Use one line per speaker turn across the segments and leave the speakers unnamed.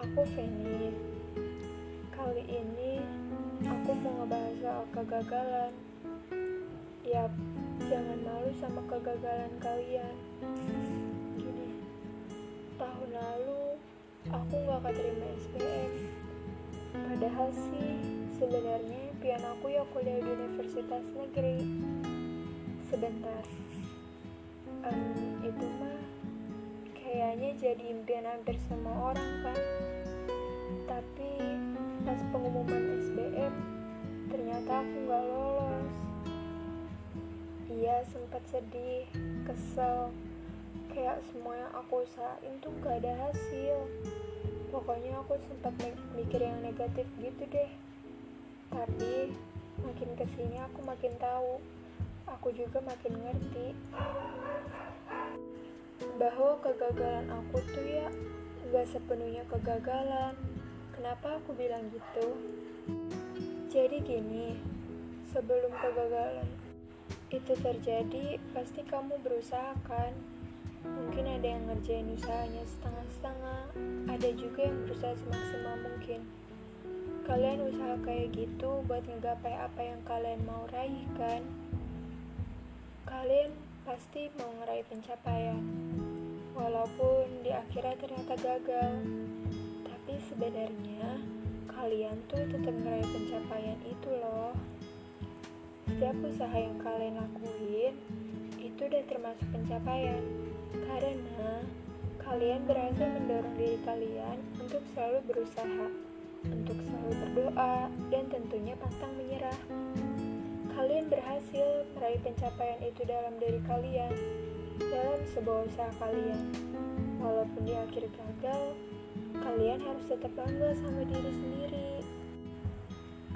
Aku Feni. Kali ini aku mau ngebahas soal kegagalan. Ya, jangan malu sama kegagalan kalian. Gini, tahun lalu aku nggak keterima SPM. Padahal sih sebenarnya piano aku ya kuliah di universitas negeri. Sebentar, um, itu mah kayaknya jadi impian hampir semua orang kan. Tapi pas pengumuman SBM, ternyata aku gak lolos. Iya sempat sedih, kesel, kayak semua yang aku usahain tuh gak ada hasil. Pokoknya aku sempat mikir yang negatif gitu deh. Tapi makin ke sini aku makin tahu. Aku juga makin ngerti bahwa kegagalan aku tuh ya gak sepenuhnya kegagalan. Kenapa aku bilang gitu? Jadi gini sebelum kegagalan itu terjadi pasti kamu berusaha kan? Mungkin ada yang ngerjain usahanya setengah-setengah ada juga yang berusaha semaksimal mungkin. Kalian usaha kayak gitu buat ngegapai apa yang kalian mau raih kan? Kalian pasti mau ngeraih pencapaian walaupun di akhirnya ternyata gagal. Tapi sebenarnya kalian tuh tetap ngeraih pencapaian itu loh. Setiap usaha yang kalian lakuin itu udah termasuk pencapaian. Karena kalian berhasil mendorong diri kalian untuk selalu berusaha, untuk selalu berdoa, dan tentunya pantang menyerah. Kalian berhasil meraih pencapaian itu dalam diri kalian, dalam sebuah usaha kalian. Walaupun di akhir gagal, kalian harus tetap bangga sama diri sendiri.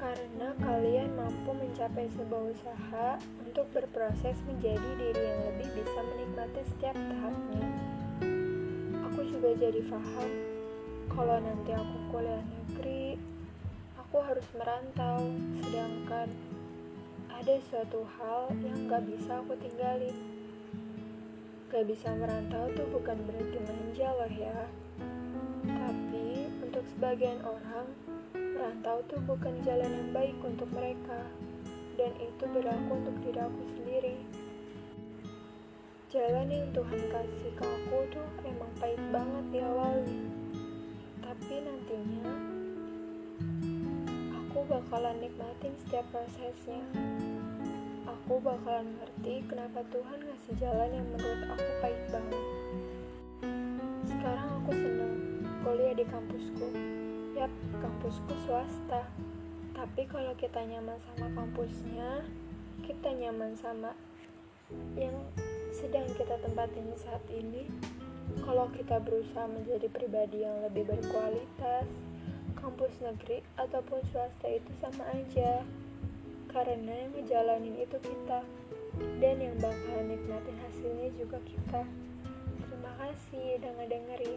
Karena kalian mampu mencapai sebuah usaha untuk berproses menjadi diri yang lebih bisa menikmati setiap tahapnya. Aku juga jadi paham kalau nanti aku kuliah negeri, aku harus merantau, sedangkan ada suatu hal yang gak bisa aku tinggalin. Gak bisa merantau tuh bukan berarti manja loh ya. Tapi untuk sebagian orang, merantau tuh bukan jalan yang baik untuk mereka dan itu berlaku untuk diri aku sendiri. Jalan yang Tuhan kasih ke aku tuh emang pahit banget di awalnya. Tapi nantinya aku bakalan nikmatin setiap prosesnya. Aku bakalan ngerti kenapa Tuhan ngasih jalan yang menurut aku pahit banget. Sekarang aku seneng kuliah di kampusku. Yap, kampusku swasta. Tapi kalau kita nyaman sama kampusnya, kita nyaman sama yang sedang kita tempatin saat ini. Kalau kita berusaha menjadi pribadi yang lebih berkualitas, kampus negeri ataupun swasta itu sama aja. Karena yang ngejalanin itu kita, dan yang bakal nikmatin hasilnya juga kita. Terima kasih udah ngedengerin.